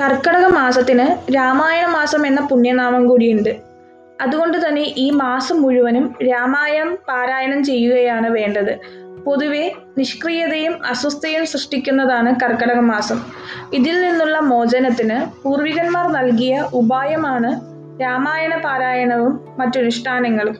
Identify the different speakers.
Speaker 1: കർക്കടക മാസത്തിന് രാമായണ മാസം എന്ന പുണ്യനാമം കൂടിയുണ്ട്. അതുകൊണ്ട് തന്നെ ഈ മാസം മുഴുവനും രാമായണം പാരായണം ചെയ്യുകയാണ് വേണ്ടത്. പൊതുവെ നിഷ്ക്രിയതയും അസ്വസ്ഥയും സൃഷ്ടിക്കുന്നതാണ് കർക്കടക മാസം. ഇതിൽ നിന്നുള്ള മോചനത്തിന് പൂർവികന്മാർ നൽകിയ ഉപായമാണ് രാമായണ പാരായണവും മറ്റനുഷ്ഠാനങ്ങളും